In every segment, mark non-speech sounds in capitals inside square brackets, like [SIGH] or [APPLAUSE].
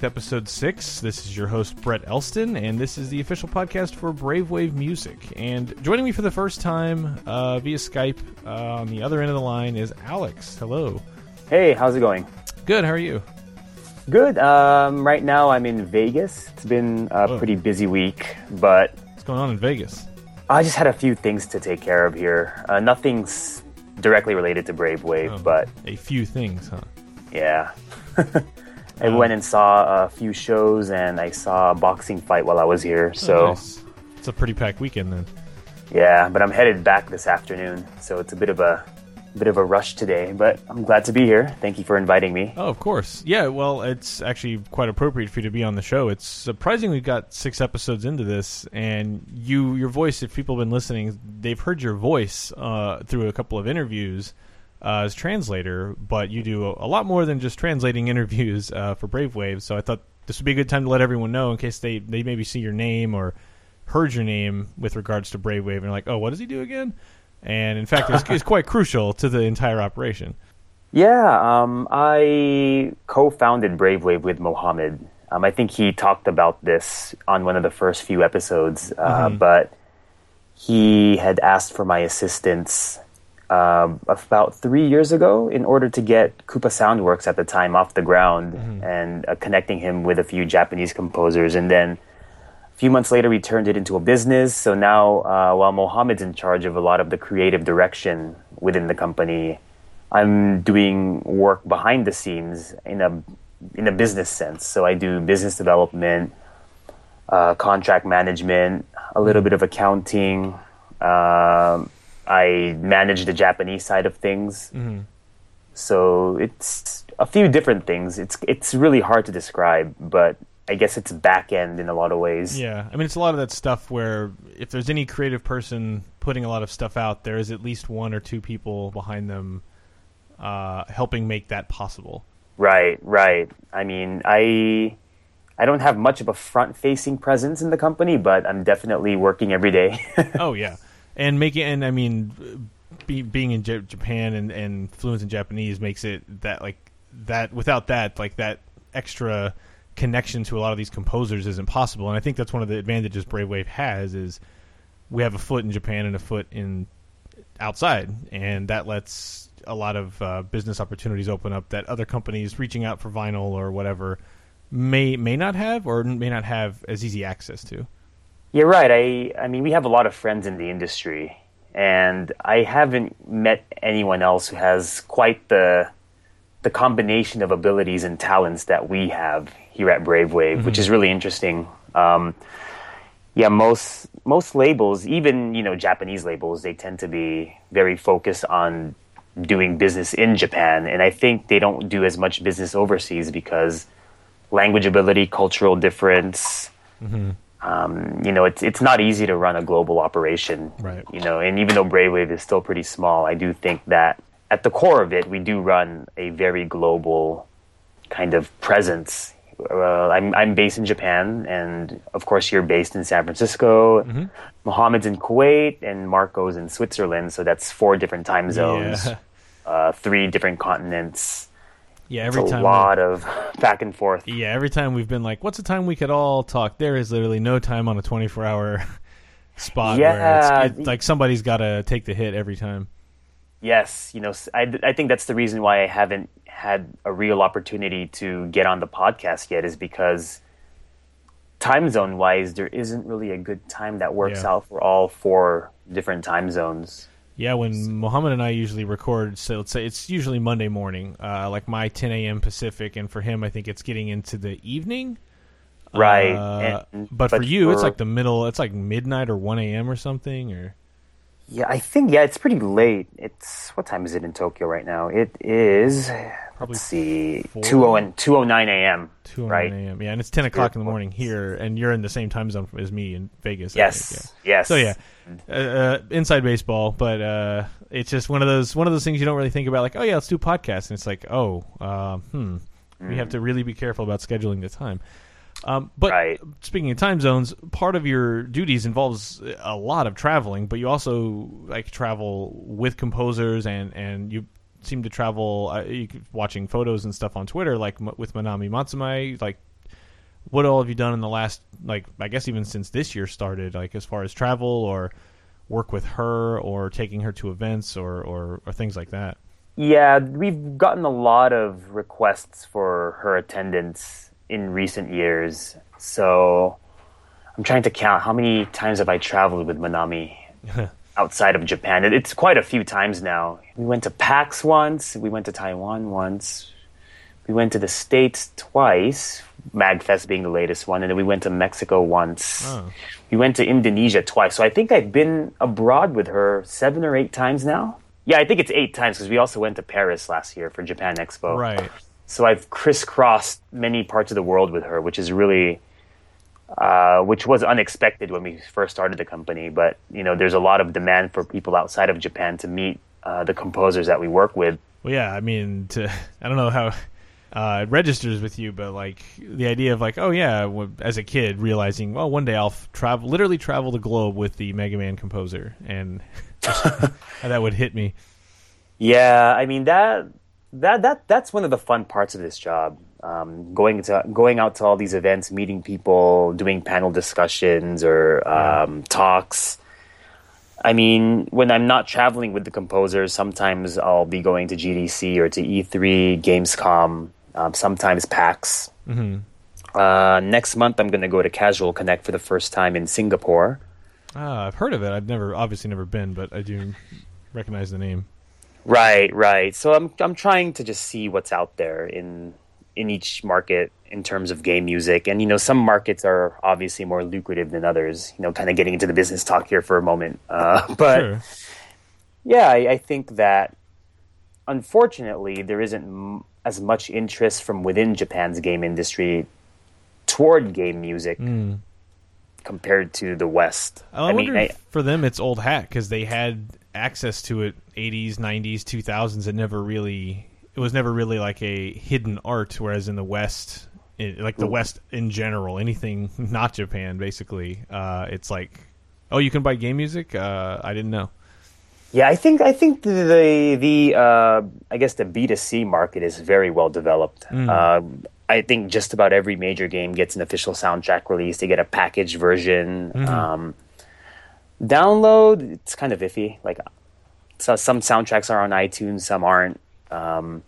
Wavelength Episode 6. This is your host, Brett Elston, and this is the official podcast for Brave Wave Music. And joining me for the first time uh, via Skype uh, on the other end of the line is Alex. Hello. Hey, how's it going? Good, how are you? Good. Um, right now I'm in Vegas. It's been a Oh. pretty busy week, but What's going on in Vegas? I just had a few things to take care of here. Uh, nothing's directly related to Brave Wave, Oh. but A few things, huh? yeah. [LAUGHS] I went and saw a few shows and I saw a boxing fight while I was here. So, Oh, nice. It's a pretty packed weekend then. yeah, but I'm headed back this afternoon. So it's a bit of a bit of a rush today, but I'm glad to be here. Thank you for inviting me. Oh, of course. Yeah, well, it's actually quite appropriate for you to be on the show. It's surprising we've got six episodes into this, and you, your voice. If people have been listening, they've heard your voice uh, through a couple of interviews uh, as translator. But you do a, a lot more than just translating [LAUGHS] interviews uh, for Brave Wave. So I thought this would be a good time to let everyone know in case they they maybe see your name or heard your name with regards to Brave Wave, and are like, oh, what does he do again? And in fact, it's, it's quite crucial to the entire operation. Yeah, um, I co-founded Brave Wave with Mohammed. Um, I think he talked about this on one of the first few episodes, uh, but he had asked for my assistance um, about three years ago in order to get Koopa Soundworks at the time off the ground and uh, connecting him with a few Japanese composers, and then a few months later, we turned it into a business. So now, uh, while Mohammed's in charge of a lot of the creative direction within the company, I'm doing work behind the scenes in a in a business sense. So I do business development, uh, contract management, a little bit of accounting. Um, I manage the Japanese side of things. So it's a few different things. It's it's really hard to describe, but I guess it's back end in a lot of ways. Yeah, I mean, it's a lot of that stuff where if there's any creative person putting a lot of stuff out, there is at least one or two people behind them uh, helping make that possible. Right, right. I mean, I I don't have much of a front-facing presence in the company, but I'm definitely working every day. [LAUGHS] oh yeah, and making and I mean, be, being in J- Japan and, and fluent in Japanese makes it that like that without that like that extra connection to a lot of these composers isn't possible. And I think that's one of the advantages Brave Wave has is we have a foot in Japan and a foot in outside, and that lets a lot of uh, business opportunities open up that other companies reaching out for vinyl or whatever may may not have or may not have as easy access to. You're right. I I mean, we have a lot of friends in the industry, and I haven't met anyone else who has quite the the combination of abilities and talents that we have here at Brave Wave, which is really interesting. Um, yeah, most most labels, even you know Japanese labels, they tend to be very focused on doing business in Japan, and I think they don't do as much business overseas because language ability, cultural difference. Um, you know, it's it's not easy to run a global operation. Right. You know, and even though Brave Wave is still pretty small, I do think that at the core of it, we do run a very global kind of presence. Uh, I'm I'm based in Japan, and of course, you're based in San Francisco. Mohammed's in Kuwait, and Marco's in Switzerland. So that's four different time zones, Yeah. [LAUGHS] uh, three different continents. Yeah, It's every a time. lot of back and forth. Yeah, every time we've been like, "What's the time we could all talk?" There is literally no time on a twenty-four hour [LAUGHS] spot where it's, it's like somebody's got to take the hit every time. Yes, you know, I, I think that's the reason why I haven't had a real opportunity to get on the podcast yet, is because time zone wise, there isn't really a good time that works Yeah. out for all four different time zones. Yeah, when Mohammed and I usually record, so let's say it's usually Monday morning, uh, like my 10 a.m. Pacific, and for him, I think it's getting into the evening. Right. Uh, and- but, for you, it's like the middle. It's like midnight or 1 a.m. or something. Or Yeah, I think, yeah, it's pretty late. It's, what time is it in Tokyo right now? It is, Probably let's see, four? 2 and 209 a.m. 2 Right. a.m. Yeah, and it's 10 o'clock in the morning here, and you're in the same time zone as me in Vegas. Yes. think, Yes. So yeah, uh, uh, inside baseball, but uh, it's just one of those one of those things you don't really think about. Like, oh yeah, let's do podcasts, and it's like, oh, uh, hmm, we have to really be careful about scheduling the time. Um, but Right. speaking of time zones, part of your duties involves a lot of traveling, but you also like travel with composers and and you seem to travel. Uh, you, watching photos and stuff on Twitter, like m- with Manami Matsumae, like what all have you done in the last like I guess even since this year started, like as far as travel or work with her or taking her to events or, or, or things like that? Yeah, we've gotten a lot of requests for her attendance in recent years. So I'm trying to count how many times have I traveled with Manami [LAUGHS] outside of Japan. It's quite a few times now. We went to PAX once, we went to Taiwan once, we went to the States twice, MagFest being the latest one, and then we went to Mexico once. Oh. We went to Indonesia twice. So I think I've been abroad with her seven or eight times now. Yeah, I think it's eight times because we also went to Paris last year for Japan Expo. Right. So I've crisscrossed many parts of the world with her, which is really, uh, which was unexpected when we first started the company. But you know, there's a lot of demand for people outside of Japan to meet uh, the composers that we work with. Well, yeah, I mean, to, [LAUGHS] I don't know how uh, it registers with you, but like the idea of like, oh yeah, as a kid realizing, well, one day I'll f- travel, literally travel the globe with the Mega Man composer, and [LAUGHS] that would hit me. Yeah, I mean that that that that's one of the fun parts of this job. Um, going to going out to all these events, meeting people, doing panel discussions or um, talks. I mean, when I'm not traveling with the composers, sometimes I'll be going to GDC or to E3, Gamescom, um, sometimes PAX. Mm-hmm. Uh, next month, I'm going to go to Casual Connect for the first time in Singapore. Ah, I've heard of it. I've never, obviously, never been, but I do recognize the name. Right, right. So I'm I'm trying to just see what's out there in in each market in terms of game music, and you know, some markets are obviously more lucrative than others. You know, kind of getting into the business talk here for a moment, uh, [LAUGHS] but sure. yeah, I, I think that unfortunately there isn't as much interest from within Japan's game industry toward game music mm. compared to the West. I, I mean, I, for them it's old hat because they had access to it 80s, 90s, 2000s. It never really, it was never really like a hidden art. Whereas in the West, it, like the West in general, anything [LAUGHS] not Japan, basically, uh, it's like, oh, you can buy game music. Uh, I didn't know. Yeah, I think I think the the, the uh, I guess the B 2 C market is very well developed. Mm. Uh, I think just about every major game gets an official soundtrack release. They get a packaged version. Mm-hmm. Um, download, it's kind of iffy. Like, so some soundtracks are on iTunes, some aren't. Um,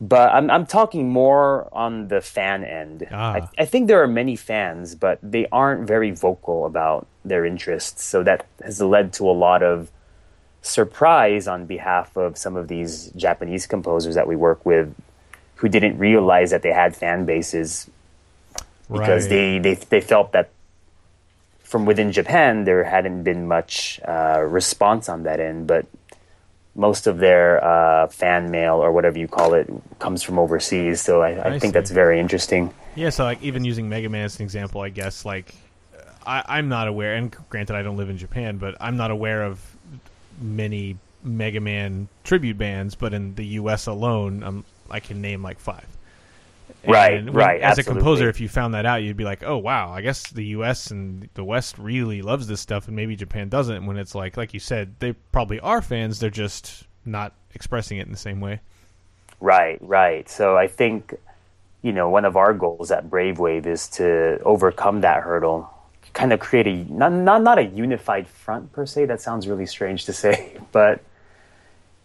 but I'm I'm talking more on the fan end. Ah. I, I, think there are many fans, but they aren't very vocal about their interests. So that has led to a lot of surprise on behalf of some of these Japanese composers that we work with who didn't realize that they had fan bases because right. they, they they felt that from within Japan there hadn't been much uh, response on that end, but most of their uh, fan mail or whatever you call it comes from overseas. So I, I, I think see. that's very interesting. Yeah, so like even using Mega Man as an example, I guess like I, am not aware, and granted I don't live in Japan, but I'm not aware of many Mega Man tribute bands, but in the U.S. alone, um, I can name like five. Right, when, right. As absolutely. a composer, if you found that out, you'd be like, "Oh wow, I guess the U.S. and the West really loves this stuff, and maybe Japan doesn't." When it's like, like you said, they probably are fans; they're just not expressing it in the same way. Right, right. So I think, you know, one of our goals at Brave Wave is to overcome that hurdle kind of create a not, not not a unified front per se. That sounds really strange to say, [LAUGHS] but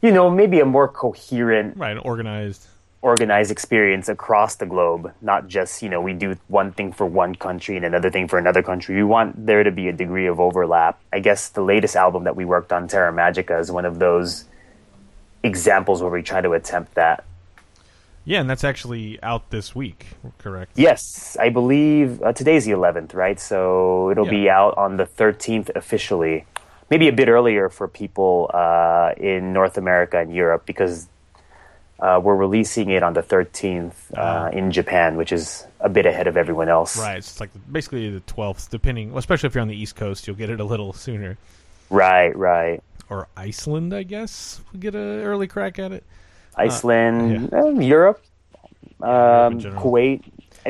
you know, maybe a more coherent, right, organized, organized experience across the globe. Not just you know we do one thing for one country and another thing for another country. We want there to be a degree of overlap. I guess the latest album that we worked on, Terra Magica, is one of those examples where we try to attempt that. Yeah, and that's actually out this week, correct? Yes, I believe uh, today's the 11th, right? So it'll yeah. be out on the 13th officially. Maybe a bit earlier for people uh, in North America and Europe because uh, we're releasing it on the 13th uh, uh-huh. in Japan, which is a bit ahead of everyone else. Right. It's like basically the 12th, depending, especially if you're on the East Coast, you'll get it a little sooner. Right, right. Or Iceland, I guess, we get an early crack at it. Iceland, uh, yeah. Europe, um, Kuwait.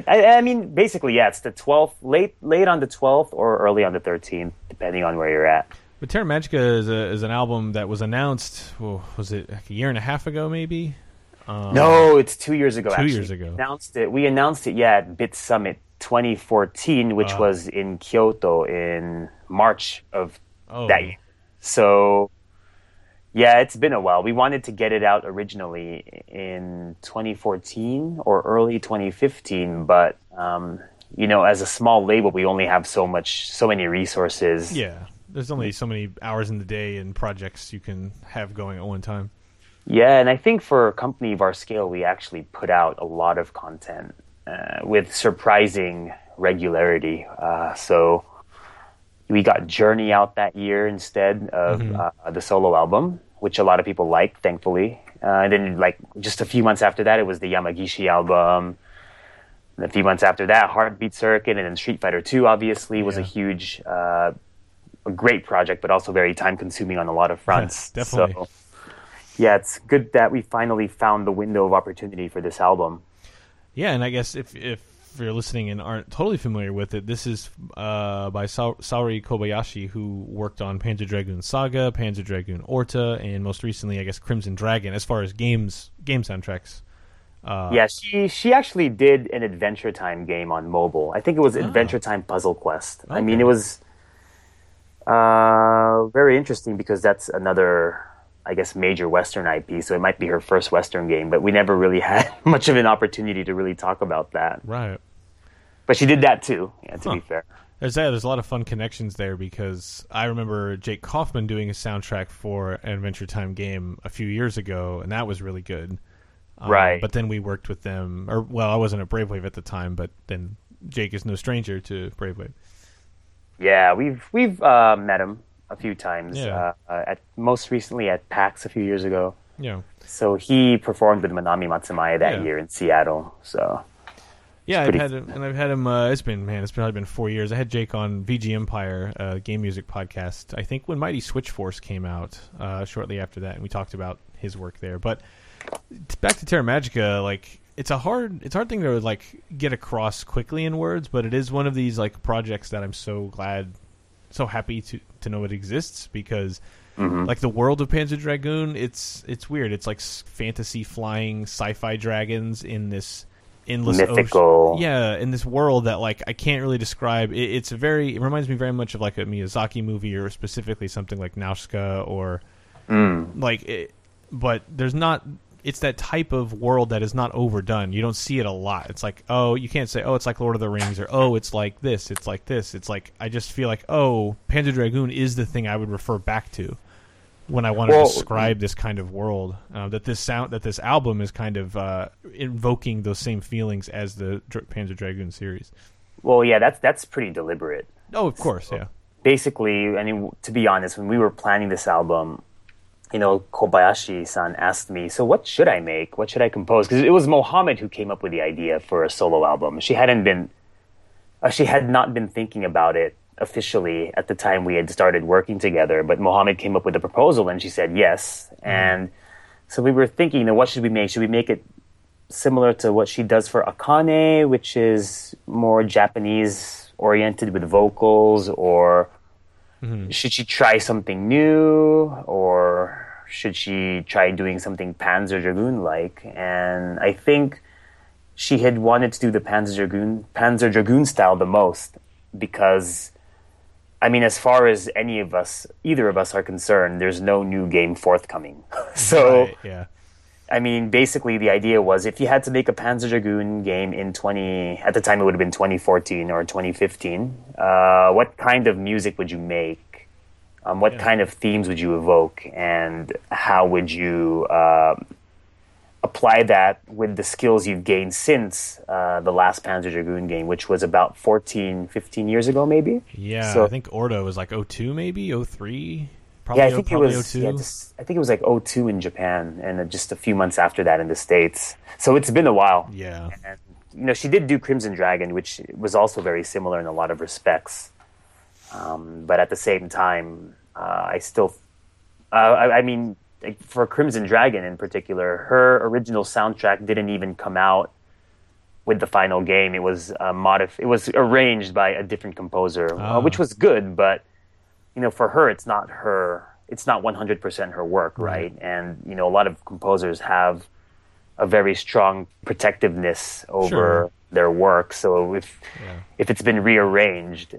I, I, mean, basically, yeah, it's the 12th, late, late on the 12th or early on the 13th, depending on where you're at. But Terra Magica is, a, is an album that was announced. Well, was it like a year and a half ago, maybe? Um, no, it's two years ago. Two actually. years ago. We announced it. We announced it. Yeah, at Bit Summit 2014, which uh, was in Kyoto in March of oh. that year. So, yeah, it's been a while. We wanted to get it out originally in 2014 or early 2015, but um, you know, as a small label, we only have so much, so many resources. Yeah, there's only so many hours in the day and projects you can have going at one time. Yeah, and I think for a company of our scale, we actually put out a lot of content uh, with surprising regularity. Uh, so we got Journey out that year instead of mm-hmm. uh, the solo album, which a lot of people liked, thankfully. Uh, and then, like just a few months after that, it was the Yamagishi album. And a few months after that, Heartbeat Circuit, and then Street Fighter Two. Obviously, was yeah. a huge, uh, a great project, but also very time consuming on a lot of fronts. Yeah, [LAUGHS] definitely. So, yeah, it's good that we finally found the window of opportunity for this album. Yeah, and I guess if if you're listening and aren't totally familiar with it, this is uh, by Sa- Saori Kobayashi, who worked on Panzer Dragoon Saga, Panzer Dragoon Orta, and most recently, I guess, Crimson Dragon. As far as games, game soundtracks. Uh, yeah, she she actually did an Adventure Time game on mobile. I think it was oh. Adventure Time Puzzle Quest. Okay. I mean, it was uh, very interesting because that's another I guess, major Western IP, so it might be her first Western game, but we never really [LAUGHS] had much of an opportunity to really talk about that. Right. But she did that too, yeah, to huh. be fair. There's that. There's a lot of fun connections there because I remember Jake Kaufman doing a soundtrack for an Adventure Time game a few years ago, and that was really good. Um, right. But then we worked with them, or well, I wasn't at Brave Wave at the time, but then Jake is no stranger to Brave Wave. Yeah, we've we've uh, met him a few times. Yeah. Uh, at most recently at PAX a few years ago. Yeah. So he performed with Manami Matsumae that yeah. year in Seattle. So. Yeah, I've had him, and I've had him. Uh, it's been man, it's probably been four years. I had Jake on VGMpire, uh, game music podcast. I think when Mighty Switch Force came out, uh, shortly after that, and we talked about his work there. But back to Terra Magica, like it's a hard, it's a hard thing to like get across quickly in words, but it is one of these like projects that I'm so glad so happy to to know it exists because mm-hmm. like the world of Panzer Dragoon, it's it's weird. It's like fantasy flying sci-fi dragons in this endless mythical. Ocean. Yeah, in this world that like I can't really describe. It, it's a very. It reminds me very much of like a Miyazaki movie or specifically something like Nausicaa or mm. like. It, but there's not it's that type of world that is not overdone. You don't see it a lot. It's like, oh, you can't say, oh, it's like Lord of the Rings, or oh, it's like this, it's like this. It's like I just feel like, oh, Panzer Dragoon is the thing I would refer back to when I want to well, describe this kind of world. Uh, that this sound, that this album is kind of uh, invoking those same feelings as the Dr- Panzer Dragoon series. Well, yeah, that's that's pretty deliberate. Oh, of course, so, yeah. Basically, I mean, to be honest, when we were planning this album, you know, Kobayashi-san asked me, "So what should I make? What should I compose?" Because it was Mohammed who came up with the idea for a solo album. She hadn't been, uh, she had not been thinking about it officially at the time we had started working together. But Mohammed came up with the proposal, and she said yes. Mm. And so we were thinking, you know, what should we make? Should we make it similar to what she does for Akane, which is more Japanese oriented with vocals, or Mm-hmm. Should she try something new or should she try doing something Panzer Dragoon like? And I think she had wanted to do the Panzer Dragoon Panzer Dragoon style the most because I mean as far as any of us either of us are concerned, there's no new game forthcoming. [LAUGHS] so right, yeah. I mean, basically, the idea was if you had to make a Panzer Dragoon game in 20, at the time it would have been 2014 or 2015, uh, what kind of music would you make? Um, what yeah. kind of themes would you evoke? And how would you uh, apply that with the skills you've gained since uh, the last Panzer Dragoon game, which was about 14, 15 years ago, maybe? Yeah, so, I think Orta was like 02, maybe? 03? Probably, yeah, I think it was. Yeah, just, I think it was like 02 in Japan, and just a few months after that in the states. So it's been a while. Yeah. And, you know, she did do Crimson Dragon, which was also very similar in a lot of respects. Um, but at the same time, uh, I still, uh, I, I, mean, for Crimson Dragon in particular, her original soundtrack didn't even come out with the final game. It was uh, modif- It was arranged by a different composer, uh, which was good, but you know, for her, it's not her, it's not 100% her work, right? And, you know, a lot of composers have a very strong protectiveness over Sure. their work. So if, Yeah. if it's been rearranged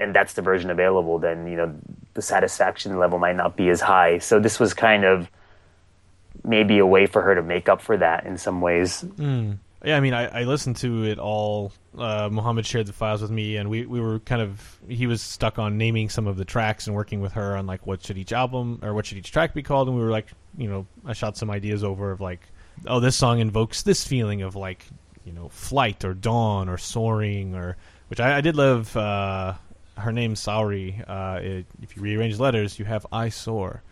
and that's the version available, then, you know, the satisfaction level might not be as high. So this was kind of maybe a way for her to make up for that in some ways. Hmm. Yeah, I mean, I, I listened to it all. Uh, Mohammed shared the files with me, and we, we were kind of he was stuck on naming some of the tracks and working with her on like what should each album or what should each track be called, and we were like, you know, I shot some ideas over of like, oh, this song invokes this feeling of like, you know, flight or dawn or soaring or which I, I did love. Uh, her name's Saori. Uh, if you rearrange letters, you have I soar.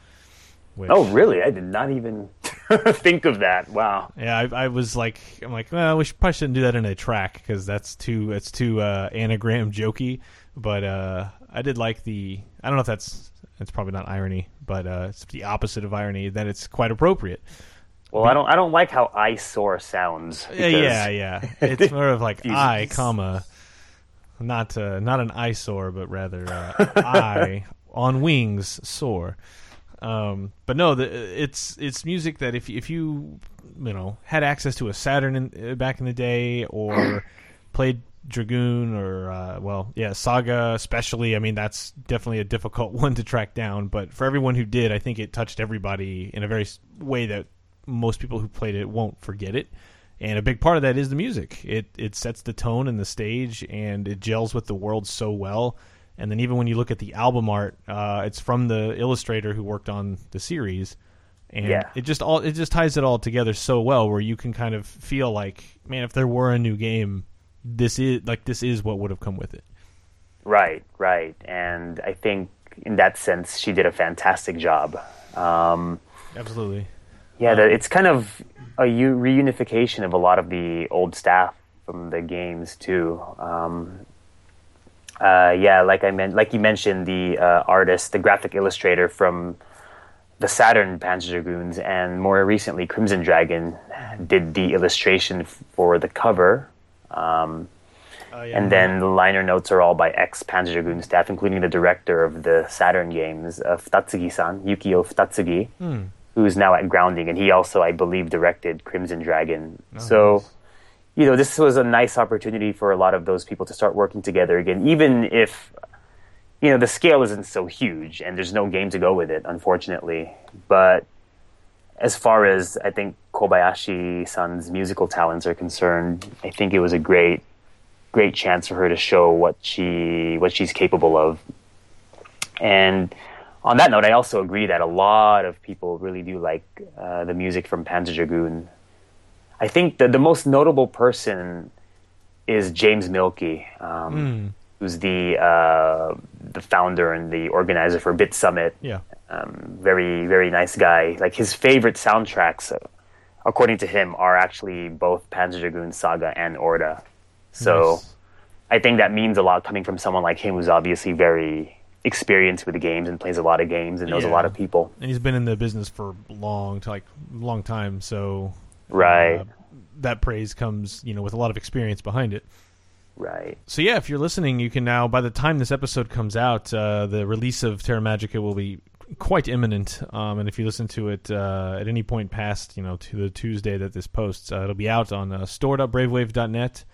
Which, Oh, really? I did not even [LAUGHS] think of that. Wow. yeah, I, I was like, I'm like, well, we should, probably shouldn't do that in a track because that's too it's too uh, anagram jokey. But uh, I did like the. I don't know if that's it's probably not irony, but uh, it's the opposite of irony. That it's quite appropriate. Well, I don't. I don't like how eyesore sounds. Yeah, because- yeah, yeah. It's more of like. [LAUGHS] I, comma, not uh, not an eyesore, but rather uh, [LAUGHS] I on wings soar. Um, but no, the, it's it's music that if if you you know had access to a Saturn in, uh, back in the day or [COUGHS] played Dragoon or uh, well yeah Saga especially I mean that's definitely a difficult [LAUGHS] one to track down. But for everyone who did I think it touched everybody in a very way that most people who played it won't forget it. And a big part of that is the music. It it sets the tone and the stage and it gels with the world so well and then even when you look at the album art uh, it's from the illustrator who worked on the series and Yeah. it just all it just ties it all together so well where you can kind of feel like man if there were a new game this is like this is what would have come with it Right, right. And I think in that sense, she did a fantastic job. Um, absolutely yeah, the, it's kind of a reunification of a lot of the old staff from the games too. Um, uh, yeah, like I meant, like you mentioned, the uh, artist, the graphic illustrator from the Saturn Panzer Dragoons, and more recently Crimson Dragon, did the illustration for the cover. Um, and then the liner notes are all by ex Panzer Dragoon staff, including the director of the Saturn games, uh, Futatsugi-san, Yukio Futatsugi, who is now at Grounding, and he also, I believe, directed Crimson Dragon. so, you know, this was a nice opportunity for a lot of those people to start working together again, even if, you know, the scale isn't so huge and there's no game to go with it, unfortunately. But as far as I think Kobayashi-san's musical talents are concerned, I think it was a great great chance for her to show what she what she's capable of. And on that note, I also agree that a lot of people really do like uh, the music from Panzer Dragoon. I think that the most notable person is James Mielke, um, who's the uh, the founder and the organizer for Bit Summit yeah um, very very nice guy. Like his favorite soundtracks, uh, according to him, are actually both Panzer Dragoon Saga and Orta. So Nice. I think that means a lot coming from someone like him, who's obviously very experienced with the games and plays a lot of games and knows a lot of people. and he's been in the business for long like long time so Right. uh, that praise comes you know with a lot of experience behind it Right. So yeah, if you're listening, you can now. By the time this episode comes out, uh, the release of Terra Magica will be quite imminent. Um, and if you listen to it uh, at any point past, you know, to the Tuesday that this posts, uh, it'll be out on uh, store.bravewave.net.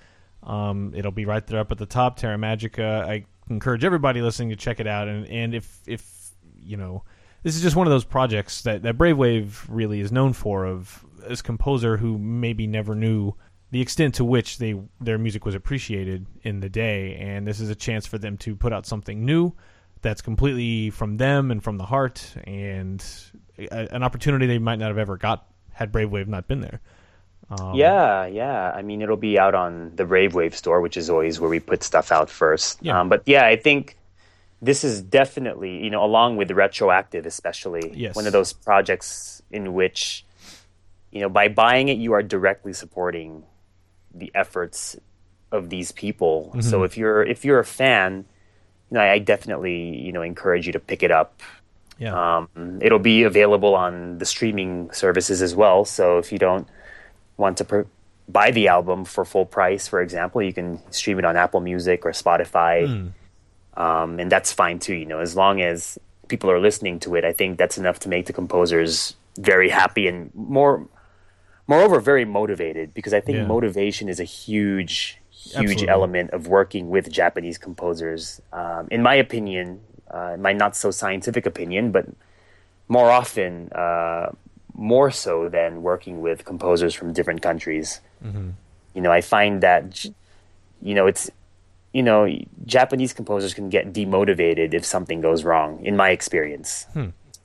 Um, it'll be right there up at the top. Terra Magica. I encourage everybody listening to check it out. And and if if you know, this is just one of those projects that that Brave Wave really is known for. Of as composer who maybe never knew the extent to which they their music was appreciated in the day, and this is a chance for them to put out something new that's completely from them and from the heart, and a, an opportunity they might not have ever got had Brave Wave not been there. Um, Yeah, yeah. I mean, it'll be out on the Brave Wave store, which is always where we put stuff out first. Yeah. Um, but yeah, I think this is definitely, you know, along with Retroactive, especially, Yes. one of those projects in which, you know, by buying it, you are directly supporting the efforts of these people. Mm-hmm. So if you're if you're a fan, you know, I, I definitely you know encourage you to pick it up. yeah, Um, it'll be available on the streaming services as well. So if you don't want to buy the album for full price, for example, you can stream it on Apple Music or Spotify. um, and that's fine too. You know, as long as people are listening to it, I think that's enough to make the composers very happy and more, moreover, very motivated. Because I think Yeah. motivation is a huge, huge Absolutely. element of working with Japanese composers. Um, in my opinion, uh, my not so scientific opinion, but more often, uh, more so than working with composers from different countries. You know, I find that, you know, it's, you know, Japanese composers can get demotivated if something goes wrong, in my experience.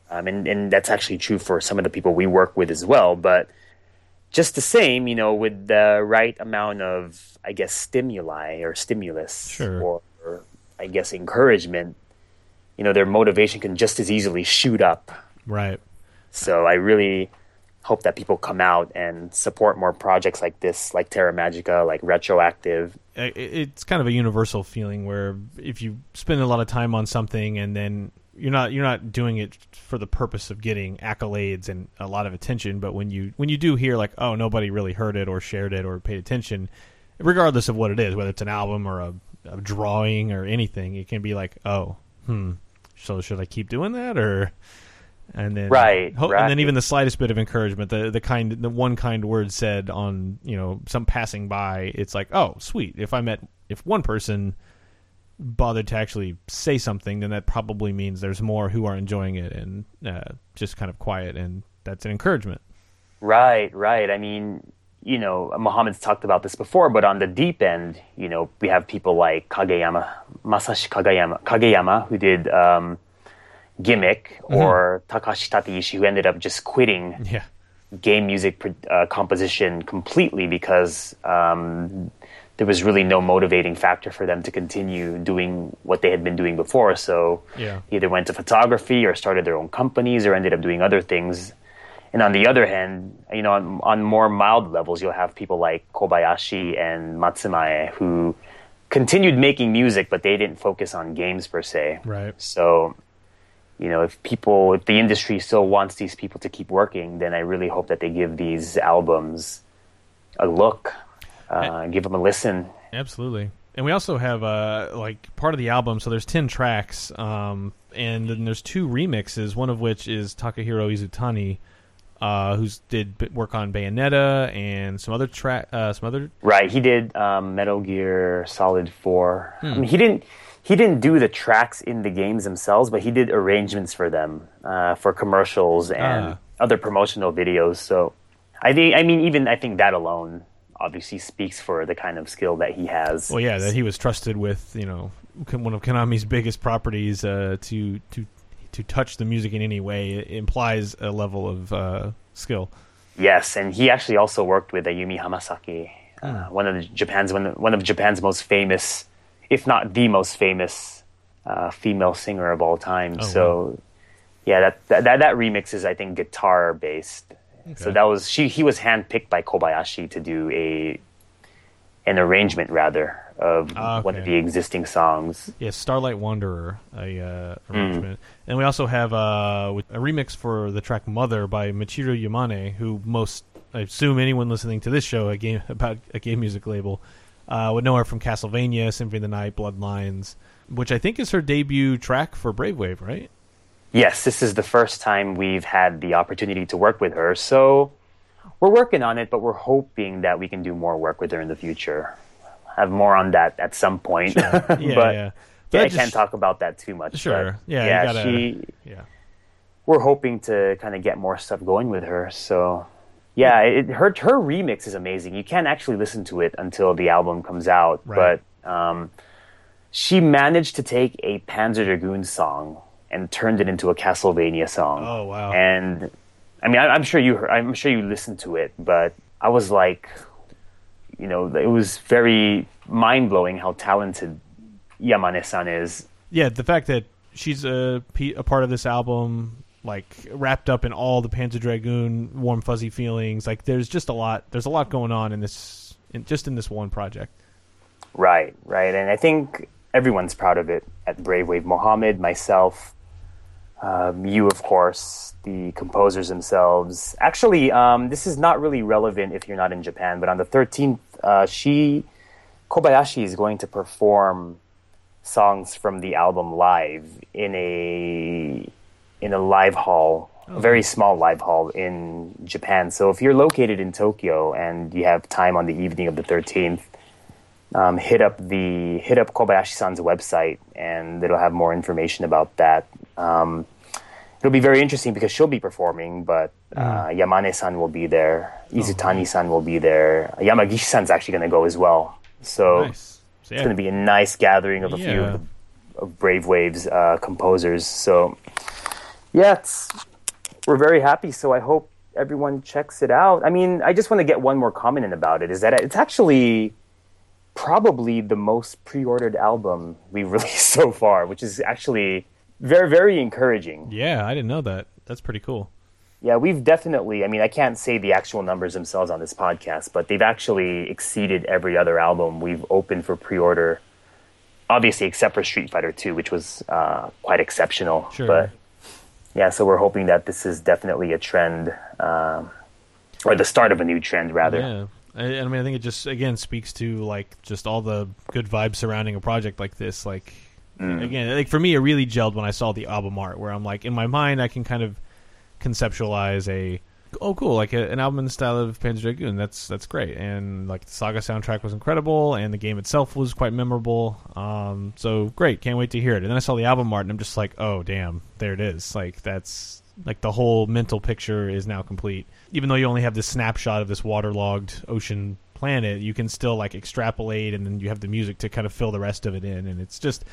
Um, and, and that's actually true for some of the people we work with as well. But just the same, you know, with the right amount of, I guess, stimuli or stimulus Sure. or, or, I guess, encouragement, you know, their motivation can just as easily shoot up. Right. So I really hope that people come out and support more projects like this, like Terra Magica, like Retroactive. It's kind of a universal feeling where if you spend a lot of time on something and then you're not you're not doing it for the purpose of getting accolades and a lot of attention but when you when you do hear like oh nobody really heard it or shared it or paid attention regardless of what it is whether it's an album or a, a drawing or anything it can be like oh hmm so should I keep doing that or and then Right, ho- and then even the slightest bit of encouragement the the kind the one kind word said on you know some passing by it's like oh sweet if i met if one person bothered to actually say something then that probably means there's more who are enjoying it and uh, just kind of quiet and that's an encouragement. Right, right. I mean, you know, Mohammed's talked about this before, but on the deep end, you know, we have people like Kageyama, Masashi Kageyama, Kageyama who did um, Gimmick, or Takashi Tateishi, who ended up just quitting yeah. game music uh, composition completely because um, there was really no motivating factor for them to continue doing what they had been doing before. So Yeah. either went to photography or started their own companies or ended up doing other things. And on the other hand, you know, on, on more mild levels, you'll have people like Kobayashi and Matsumae who continued making music, but they didn't focus on games per se. right So, you know, if people, if the industry still wants these people to keep working, then I really hope that they give these albums a look, uh, give them a listen. Absolutely. And we also have uh like part of the album. So there's ten tracks, um, and then there's two remixes. One of which is Takahiro Izutani, uh, who's did work on Bayonetta and some other track, uh, some other. Right? He did um, Metal Gear Solid Four. I mean, he didn't. He didn't do the tracks in the games themselves, but he did arrangements for them uh, for commercials and Ah. other promotional videos. So, I think. I mean, even I think that alone obviously speaks for the kind of skill that he has. Well, yeah, that he was trusted with you know one of Konami's biggest properties uh, to to to touch the music in any way it implies a level of uh, skill. Yes, and he actually also worked with Ayumi Hamasaki, uh, one of Japan's one, one of Japan's most famous, if not the most famous, uh, female singer of all time. Oh, so, yeah, that, that that that remix is I think guitar based. So that was she. He was handpicked by Kobayashi to do a an arrangement rather of Ah, one of the existing songs. Yeah, Starlight Wanderer, a uh, Hmm. arrangement, and we also have uh, a remix for the track "Mother" by Michiru Yamane, who most I assume anyone listening to this show a game [LAUGHS] about a game music label uh, would know her from Castlevania, Symphony of the Night, Bloodlines, which I think is her debut track for Brave Wave, right? Yes, this is the first time we've had the opportunity to work with her. So we're working on it, but we're hoping that we can do more work with her in the future. Have more on that at some point. [LAUGHS] Yeah, but yeah. yeah, But I can't talk about that too much. Sure. Yeah, yeah. gotta- She, Yeah, we're hoping to kind of get more stuff going with her. So yeah, it, her her remix is amazing. You can't actually listen to it until the album comes out, Right. but um, she managed to take a Panzer Dragoon song and turned it into a Castlevania song. Oh, wow. And I mean, I, I'm sure you heard, I'm sure you listened to it, but I was like, you know, it was very mind blowing how talented Yamane-san is. yeah. The fact that she's a a part of this album, like wrapped up in all the Panzer Dragoon warm fuzzy feelings, like there's just a lot. There's a lot going on in this, in, just in this one project. Right, right. And I think everyone's proud of it at Brave Wave. Mohammed, myself, um, you, of course, the composers themselves. Actually, um, this is not really relevant if you're not in Japan, but on the 13th, uh, she, Kobayashi, is going to perform songs from the album live in a in a live hall, a very small live hall in Japan. So if you're located in Tokyo and you have time on the evening of the 13th, um, hit up the hit up Kobayashi-san's website, and it'll have more information about that. Um, it'll be very interesting because she'll be performing, but uh, Yamane-san will be there, Izutani-san will be there, Yamagishi-san's actually going to go as well. So Nice. So, it's going to be a nice gathering of a few of, the, of Brave Waves uh, composers. So yeah, it's, we're very happy. So I hope everyone checks it out. I mean, I just want to get one more comment in about it. Is that it's actually probably the most pre-ordered album we've [LAUGHS] released so far, which is actually very very encouraging. yeah, I didn't know that. That's pretty cool. Yeah, we've definitely. I mean, I can't say the actual numbers themselves on this podcast, but they've actually exceeded every other album we've opened for pre-order. Obviously, except for Street Fighter Two, which was uh, quite exceptional. Sure. But yeah, so we're hoping that this is definitely a trend, um, or the start of a new trend, rather. Yeah. I, I mean, I think it just again speaks to like just all the good vibes surrounding a project like this. Like again, like for me, it really gelled when I saw the album art, where I'm like, in my mind, I can kind of conceptualize a oh cool like a, an album in the style of Panzer Dragoon. That's that's great, and like the Saga soundtrack was incredible, and the game itself was quite memorable. Um, so great, can't wait to hear it. And then I saw the album art, and I'm just like, oh damn, there it is. Like that's like the whole mental picture is now complete. Even though you only have this snapshot of this waterlogged ocean planet, you can still like extrapolate, and then you have the music to kind of fill the rest of it in, and it's just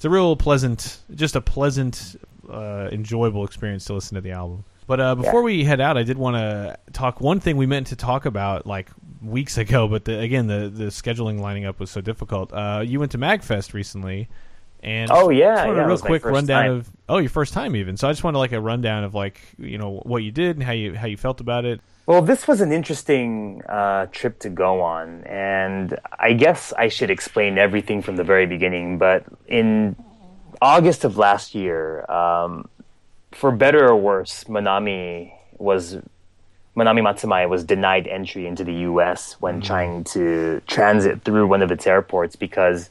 it's a real pleasant, just a pleasant, uh, enjoyable experience to listen to the album. But uh, before Yeah. we head out, I did want to talk one thing we meant to talk about like weeks ago, but the, again, the the scheduling lining up was so difficult. Uh, you went to Magfest recently, and Oh, yeah, yeah, a real quick rundown time. of oh your first time even. So I just wanted like a rundown of like you know what you did and how you how you felt about it. Well, this was an interesting uh, trip to go on, and I guess I should explain everything from the very beginning. But in August of last year, um, for better or worse, Manami was Manami Matsumae was denied entry into the U.S. when trying to transit through one of its airports because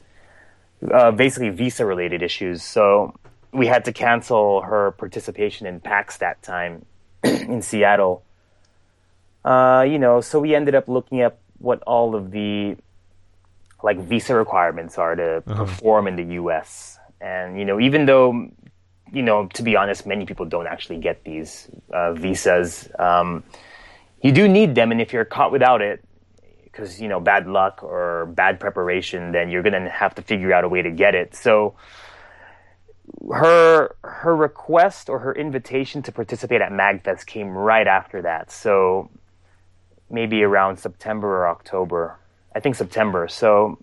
uh, basically visa-related issues. So we had to cancel her participation in PAX that time [CLEARS THROAT] in Seattle. Uh, you know, so we ended up looking at what all of the like visa requirements are to perform in the U.S. And you know, even though you know, to be honest, many people don't actually get these uh, visas. Um, you do need them, and if you're caught without it, because you know bad luck or bad preparation, then you're gonna have to figure out a way to get it. So her her request or her invitation to participate at Magfest came right after that. So maybe around September or October. I think September. So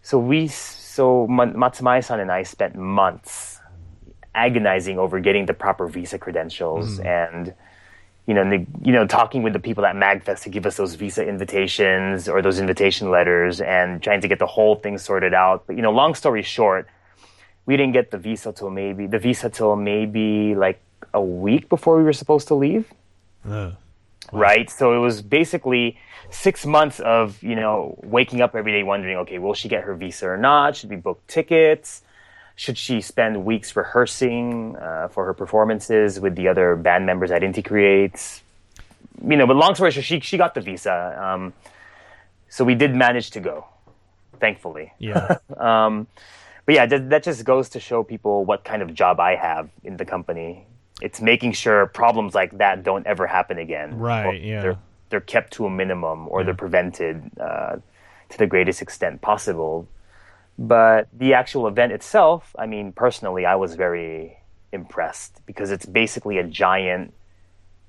so we so Ma- Matsumae-san and I spent months agonizing over getting the proper visa credentials hmm. and you know, ne- you know, talking with the people at Magfest to give us those visa invitations or those invitation letters, and trying to get the whole thing sorted out. But you know, long story short, we didn't get the visa till maybe the visa till maybe like a week before we were supposed to leave. Oh, Ugh. Right, so it was basically six months of you know waking up every day wondering, okay, will she get her visa or not? Should we book tickets? Should she spend weeks rehearsing uh, for her performances with the other band members at Inti Creates? You know, but long story short, she she got the visa, um, so we did manage to go, thankfully. Yeah. [LAUGHS] But yeah, that, that just goes to show people what kind of job I have in the company. It's making sure problems like that don't ever happen again. Right, yeah. They're, they're kept to a minimum or they're prevented uh, to the greatest extent possible. But the actual event itself, I mean, personally, I was very impressed because it's basically a giant,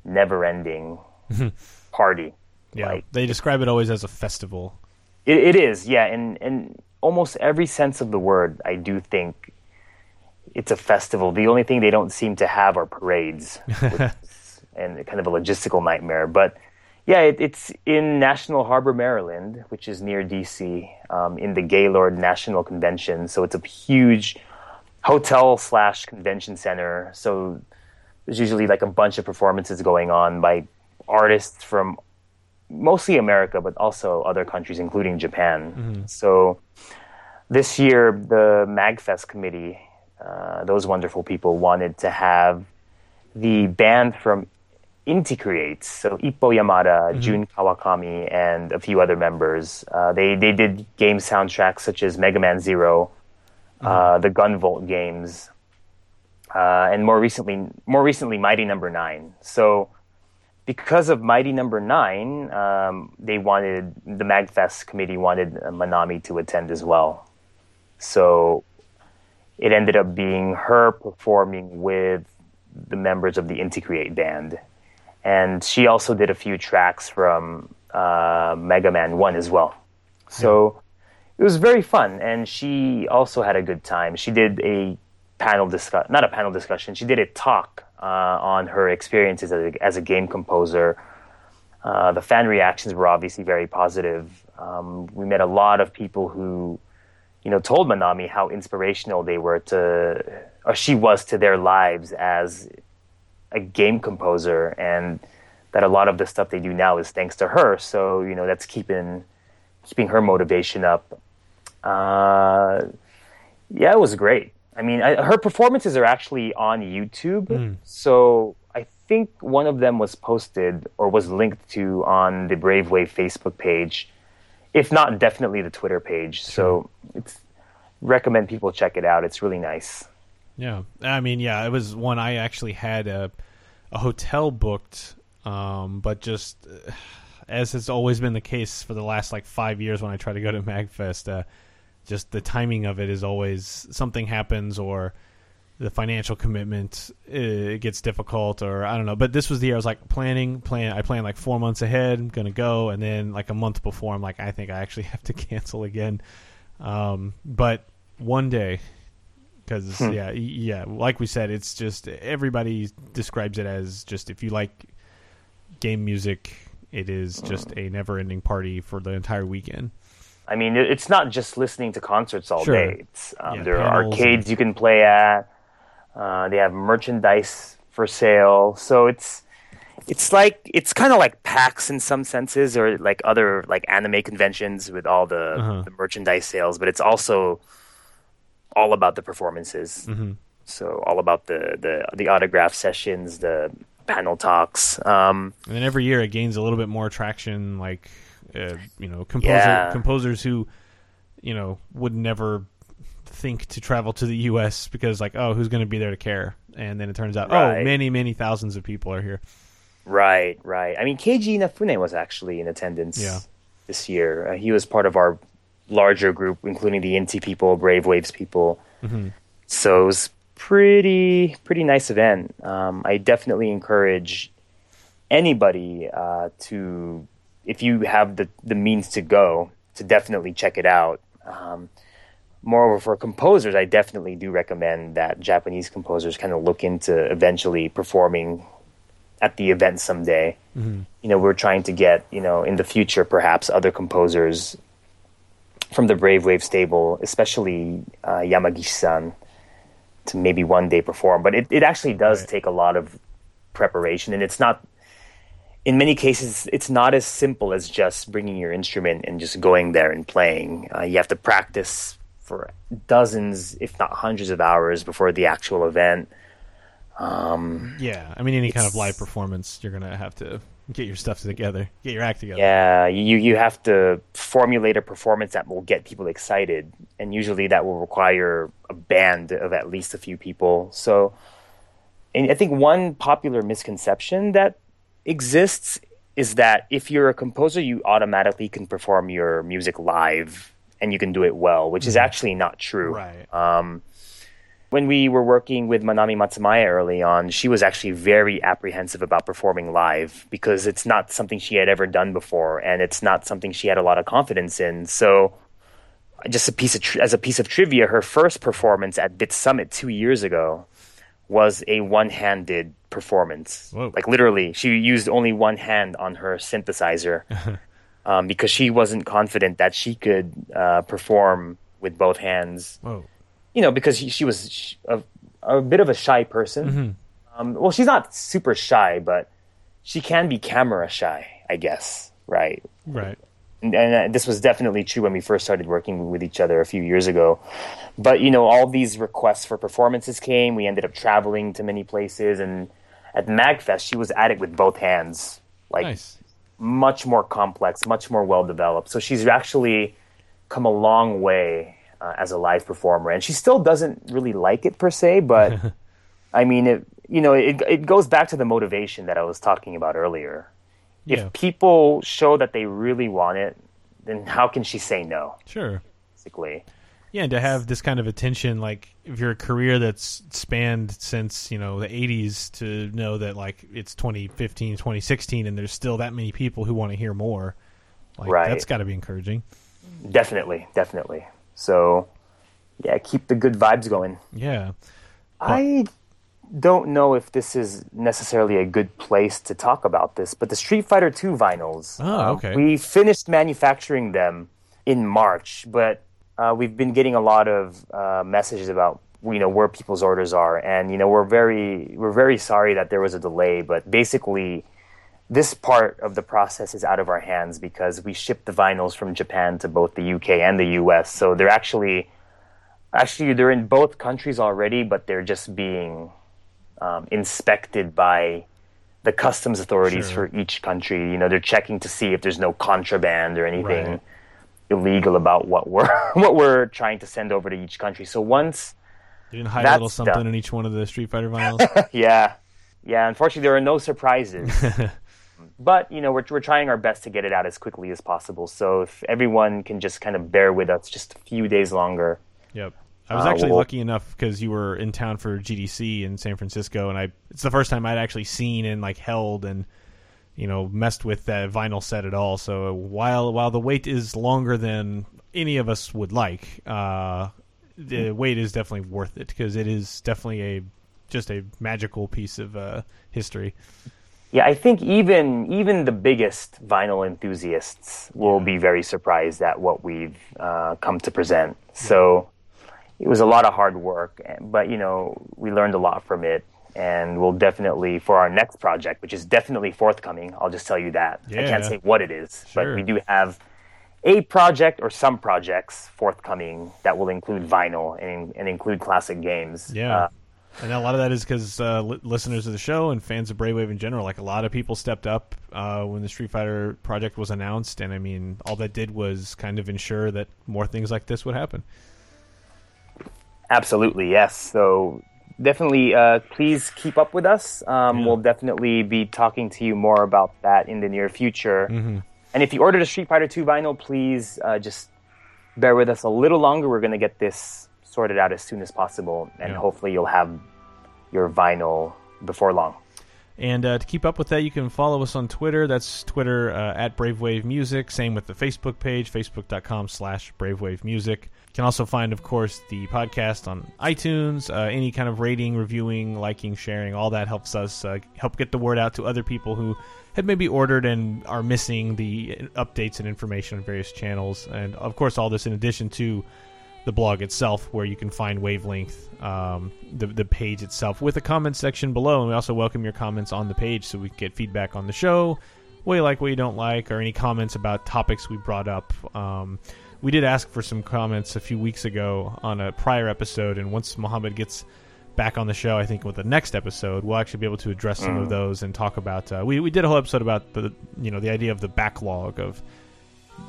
never ending [LAUGHS] party. Yeah. Like, they describe it always as a festival. it, it is, yeah, and and almost every sense of the word, I do think it's a festival. The only thing they don't seem to have are parades, [LAUGHS] is, and kind of a logistical nightmare. But yeah, it, it's in National Harbor, Maryland, which is near DC, um, in the Gaylord National Convention. So it's a huge hotel slash convention center. So there's usually like a bunch of performances going on by artists from mostly America, but also other countries, including Japan. So this year, the MagFest committee, uh, those wonderful people, wanted to have the band from Inti Creates, so Ippo Yamada, mm-hmm. Jun Kawakami, and a few other members. Uh, they they did game soundtracks such as Mega Man Zero uh, mm-hmm. the Gunvolt games, uh, and more recently, more recently, Mighty Number no. Nine. So because of Mighty Number no. Nine, um, they wanted the Magfest committee wanted Manami to attend as well. So it ended up being her performing with the members of the Inti Create band and she also did a few tracks from uh, Mega Man One as well. So yeah. it was very fun, and she also had a good time. She did a panel discuss, not a panel discussion. She did a talk uh, on her experiences as a, as a game composer. Uh, the fan reactions were obviously very positive. Um, we met a lot of people who, you know, told Manami how inspirational they were to, or she was to their lives as a game composer and that a lot of the stuff they do now is thanks to her. So you know that's keeping keeping her motivation up. Uh, yeah, it was great. I mean, I, her performances are actually on YouTube. Mm. So I think one of them was posted or was linked to on the Brave Wave Facebook page, if not definitely the Twitter page. Sure. So it's recommend people check it out. It's really nice. Yeah, I mean, yeah, it was one I actually had a, a hotel booked, um, but just [SIGHS] as has always been the case for the last like five years when I try to go to [LAUGHS] Magfest, uh, just the timing of it is always something happens or the financial commitment uh, it gets difficult or I don't know. But this was the year I was like planning, plan. I planned like four months ahead, I'm gonna go, and then like a month before, I'm like, I think I actually [LAUGHS] have to cancel again. Um, but one day because hmm. yeah, yeah, like we said, it's just everybody describes it as just if you like game music, it is just a never-ending party for the entire weekend. I mean, it's not just listening to concerts all sure. day. Um, yeah, there are arcades and... you can play at. Uh, they have merchandise for sale, so it's it's like it's kind of like PAX in some senses, or like other like anime conventions with all the, uh-huh. the merchandise sales. But it's also all about the performances. Mm-hmm. So all about the, the the autograph sessions, the panel talks. Um, and then every year it gains a little bit more traction. Like uh, you know, composer, yeah. composers who you know would never think to travel to the U.S. because like, oh, who's going to be there to care? And then it turns out, oh, right. oh, many many thousands of people are here. Right, right. I mean, Keiji Inafune was actually in attendance yeah. this year. Uh, he was part of our larger group, including the Inti people, Brave Waves people. Mm-hmm. So it was pretty pretty nice event. Um, I definitely encourage anybody uh, to, if you have the the means to go, to definitely check it out. Um, moreover, for composers, I definitely do recommend that Japanese composers kind of look into eventually performing at the event someday. Mm-hmm. You know, we're trying to get you know in the future perhaps other composers from the Brave Wave stable, especially uh, Yamagishi-san, to maybe one day perform. But it, it actually does right. take a lot of preparation, and it's not. In many cases, it's not as simple as just bringing your instrument and just going there and playing. Uh, you have to practice for dozens, if not hundreds of hours before the actual event. Um, yeah, I mean, any kind of live performance, you're gonna have to get your stuff together, get your act together. Yeah, you you have to formulate a performance that will get people excited, and usually that will require a band of at least a few people. So, and I think one popular misconception that exists is that if you're a composer, you automatically can perform your music live and you can do it well, which mm-hmm. is actually not true. Right. Um, when we were working with Manami Matsumae early on, she was actually very apprehensive about performing live because it's not something she had ever done before, and it's not something she had a lot of confidence in. So, just a piece of tri- as a piece of trivia, her first performance at Bit Summit two years ago was a one-handed performance. Whoa. Like literally, she used only one hand on her synthesizer [LAUGHS] um, because she wasn't confident that she could uh, perform with both hands. Whoa you know, because she, she was a, a, bit of a shy person. Mm-hmm. Um, well, she's not super shy, but she can be camera shy, I guess. Right. Right. and, and uh, this was definitely true when we first started working with each other a few years ago. But you know, all these requests for performances came. We ended up traveling to many places, and at Magfest, she was at it with both hands, like Nice. much more complex, much more well developed. So she's actually come a long way uh, as a live performer, and she still doesn't really like it per se. But [LAUGHS] I mean, it you know, it it goes back to the motivation that I was talking about earlier. Yeah. If people show that they really want it, then how can she say no? Sure. Basically, Yeah, and to have this kind of attention, like if you're a career that's spanned since you know the '80s, to know that like it's 2015, 2016, and there's still that many people who want to hear more, like Right. that's got to be encouraging. definitely, definitely. So, yeah, keep the good vibes going. Yeah, I don't know if this is necessarily a good place to talk about this, but the Street Fighter II vinyls. Oh, uh, okay. we finished manufacturing them in March, but uh, we've been getting a lot of uh, messages about you know where people's orders are, and you know we're very we're very sorry that there was a delay, but basically. This part of the process is out of our hands because we ship the vinyls from Japan to both the UK and the US. So they're actually actually they're in both countries already, but they're just being um, inspected by the customs authorities Sure. for each country. You know, they're checking to see if there's no contraband or anything Right. illegal about what we're [LAUGHS] what we're trying to send over to each country. So once, you didn't hide a little something done. in each one of the Street Fighter [LAUGHS] vinyls. yeah, yeah, unfortunately there are no surprises. [LAUGHS] but you know, we're we're trying our best to get it out as quickly as possible. So if everyone can just kind of bear with us just a few days longer. Yep. I was Uh, actually well- lucky enough because you were in town for GDC in San Francisco, and I it's the first time I'd actually seen and like held and you know messed with that vinyl set at all. So while while the wait is longer than any of us would like, uh, the wait is definitely worth it because it is definitely a just a magical piece of uh, history. Yeah, I think even even the biggest vinyl enthusiasts will be very surprised at what we've uh, come to present. So it was a lot of hard work, but you know we learned a lot from it, and we'll definitely for our next project, which is definitely forthcoming. I'll just tell you that I can't say what it is, Sure. but we do have a project or some projects forthcoming that will include vinyl and, and include classic games. Yeah. Uh, and a lot of that is because uh, li- listeners of the show and fans of Brave Wave in general, like a lot of people stepped up uh, when the Street Fighter project was announced, and I mean, all that did was kind of ensure that more things like this would happen. Absolutely, yes. So definitely, uh, please keep up with us. Um, Yeah. We'll definitely be talking to you more about that in the near future. Mm-hmm. And if you ordered a Street Fighter 2 vinyl, please uh, just bear with us a little longer. We're going to get this sorted out as soon as possible, and Yeah. hopefully, you'll have your vinyl before long. And uh, to keep up with that, you can follow us on Twitter. That's Twitter uh, at Bravewave Music. Same with the Facebook page, facebook.com slash Bravewave Music. You can also find, of course, the podcast on iTunes. Uh, any kind of rating, reviewing, liking, sharing, all that helps us uh, help get the word out to other people who had maybe ordered and are missing the updates and information on various channels. And, of course, all this in addition to the blog itself, where you can find Wavelength, um, the the page itself, with a comment section below. And we also welcome your comments on the page, so we can get feedback on the show, what you like, what you don't like, or any comments about topics we brought up. Um, we did ask for some comments a few weeks ago on a prior episode, and once Mohammed gets back on the show, I think with the next episode, we'll actually be able to address some of those and talk about. Uh, we we did a whole episode about the you know the idea of the backlog of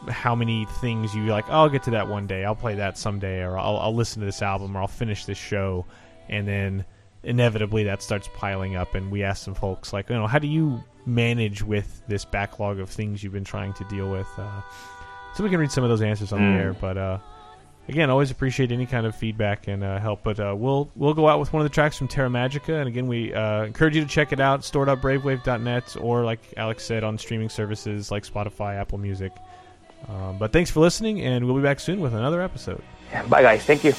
how many things you like. Oh, I'll get to that one day. I'll play that someday, or I'll, I'll listen to this album, or I'll finish this show, and then inevitably that starts piling up. And we asked some folks like, you know, how do you manage with this backlog of things you've been trying to deal with? Uh, so we can read some of those answers on Mm. the air, but. uh Again, always appreciate any kind of feedback and uh, help. But uh, we'll we'll go out with one of the tracks from Terra Magica, and again, we uh, encourage you to check it out. Store.bravewave.net, or like Alex said, on streaming services like Spotify, Apple Music. Um, but thanks for listening, and we'll be back soon with another episode. Bye, guys. Thank you.